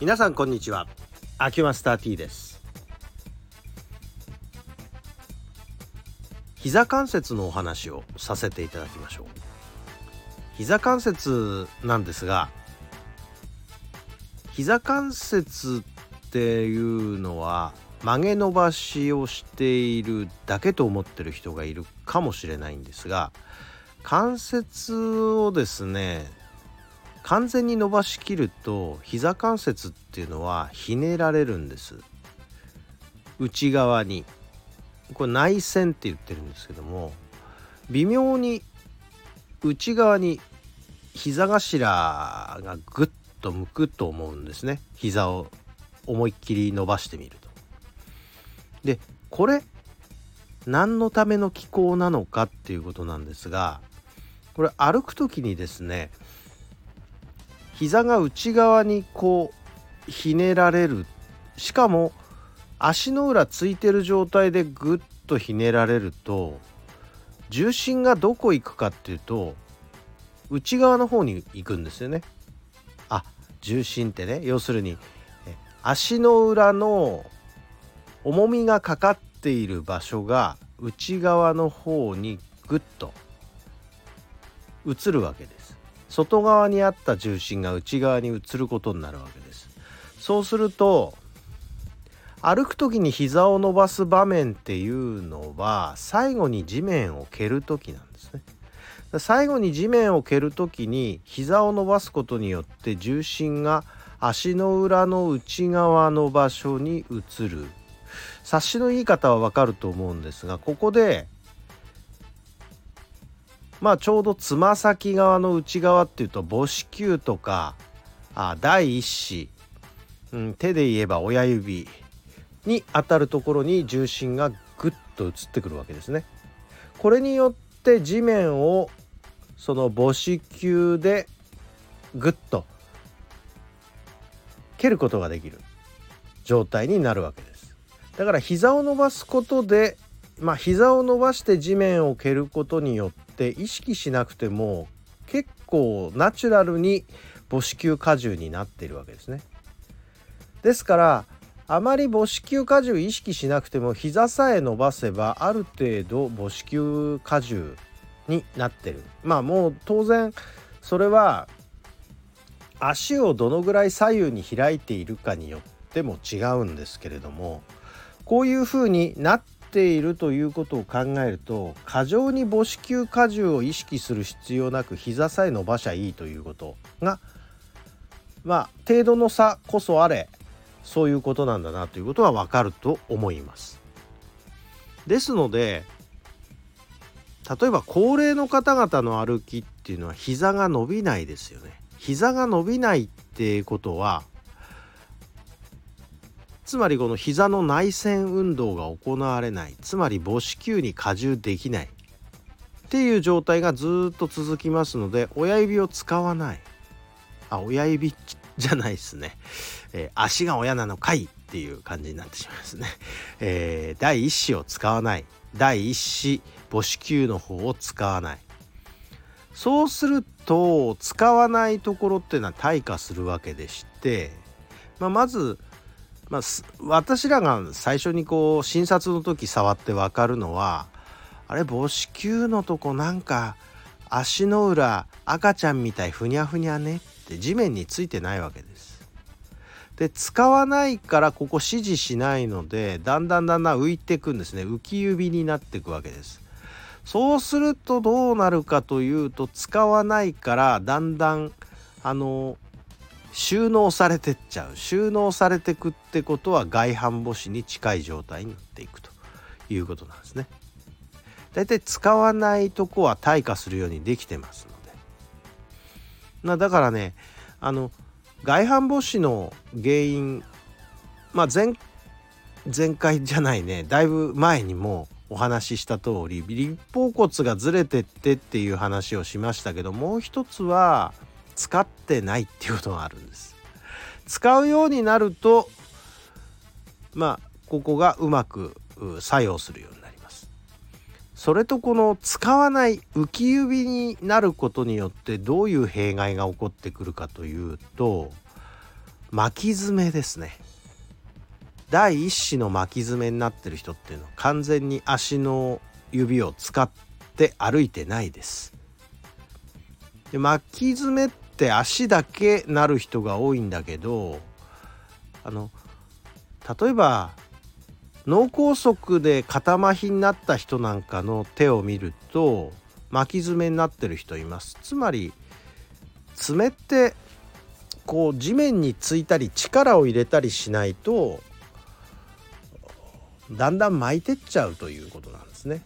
皆さんこんにちは。アキュマスター T です。膝関節のお話をさせていただきましょう。膝関節なんですが膝関節っていうのは曲げ伸ばしをしているだけと思ってる人がいるかもしれないんですが関節をですね完全に伸ばしきると膝関節っていうのはひねられるんです。内側に。これ内旋って言ってるんですけども微妙に内側に膝頭がぐっと向くと思うんですね。膝を思いっきり伸ばしてみると。でこれ何のための機構なのかっていうことなんですがこれ歩く時にですね膝が内側にこうひねられるしかも足の裏ついてる状態でぐっとひねられると重心がどこ行くかっていうと内側の方に行くんですよね。あ重心ってね要するに足の裏の重みがかかっている場所が内側の方にぐっと移るわけです外側にあった重心が内側に移ることになるわけです。そうすると歩く時に膝を伸ばす場面っていうのは最後に地面を蹴る時なんですね。最後に地面を蹴る時に膝を伸ばすことによって重心が足の裏の内側の場所に移る。察しのいい方はわかると思うんですがここでまあちょうどつま先側の内側っていうと母子球とかあ第一子、うん、手で言えば親指に当たるところに重心がグッと移ってくるわけですね。これによって地面をその母子球でグッと蹴ることができる状態になるわけです。だから膝を伸ばすことでまあ膝を伸ばして地面を蹴ることによって意識しなくても結構ナチュラルに母子球荷重になっているわけですね。ですからあまり母子球荷重意識しなくても膝さえ伸ばせばある程度母子球荷重になってるまあもう当然それは足をどのぐらい左右に開いているかによっても違うんですけれどもこういうふうになっているということを考えると過剰に母子球荷重を意識する必要なく膝さえ伸ばしゃいいということがまあ程度の差こそあれそういうことなんだなということはわかると思います。ですので例えば高齢の方々の歩きっていうのは膝が伸びないですよね。膝が伸びないっていうことはつまりこの膝の内旋運動が行われない。つまり母子球に荷重できない。っていう状態がずっと続きますので親指を使わない。あ親指じゃないですね、えー、足が親なのかい？っていう感じになってしまいますね、えー、第一子を使わない。第一子母子球の方を使わない。そうすると使わないところっていうのは退化するわけでして、まあ、まずまあ、私らが最初にこう診察の時触って分かるのはあれ母子球のとこなんか足の裏赤ちゃんみたいふにゃふにゃねって地面についてないわけです。で使わないからここ指示しないのでだんだんだんだん浮いていくんですね浮き指になっていくわけです。そうするとどうなるかというと使わないからだんだんあの収納されてっちゃう収納されてくってことは外反母趾に近い状態になっていくということなんですね。だいたい使わないとこは退化するようにできてますので。ま、だからねあの外反母趾の原因まあ前前回じゃないねだいぶ前にもお話しした通り立方骨がずれてってっていう話をしましたけどもう一つは使ってないっていうことがあるんです。使うようになるとまあここがうまく作用するようになります。それとこの使わない浮き指になることによってどういう弊害が起こってくるかというと巻き爪ですね。第一子の巻き爪になってる人っていうのは完全に足の指を使って歩いてないです。で巻き爪って足だけなる人が多いんだけどあの例えば脳梗塞で肩麻痺になった人なんかの手を見ると巻き爪になってる人いますつまり爪ってこう地面についたり力を入れたりしないとだんだん巻いてっちゃうということなんですね。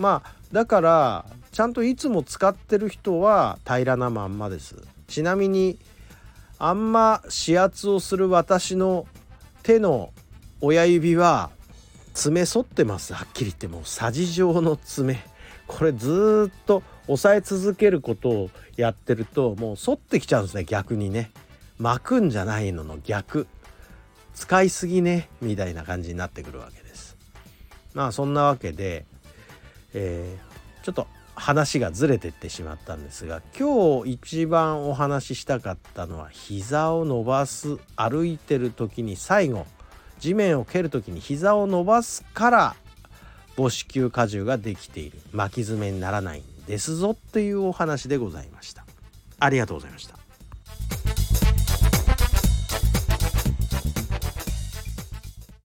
まあだからちゃんといつも使ってる人は平らなまんまです。ちなみにあんま指圧をする私の手の親指は爪反ってます。はっきり言ってもうさじ状の爪。これずっと押さえ続けることをやってるともう反ってきちゃうんですね逆にね。巻くんじゃないのの逆。使いすぎねみたいな感じになってくるわけです。まあそんなわけで、えー、ちょっと話がずれてってしまったんですが今日一番お話ししたかったのは膝を伸ばす歩いてる時に最後地面を蹴る時に膝を伸ばすから母子球荷重ができている巻き爪にならないんですぞっていうお話でございました。ありがとうございました。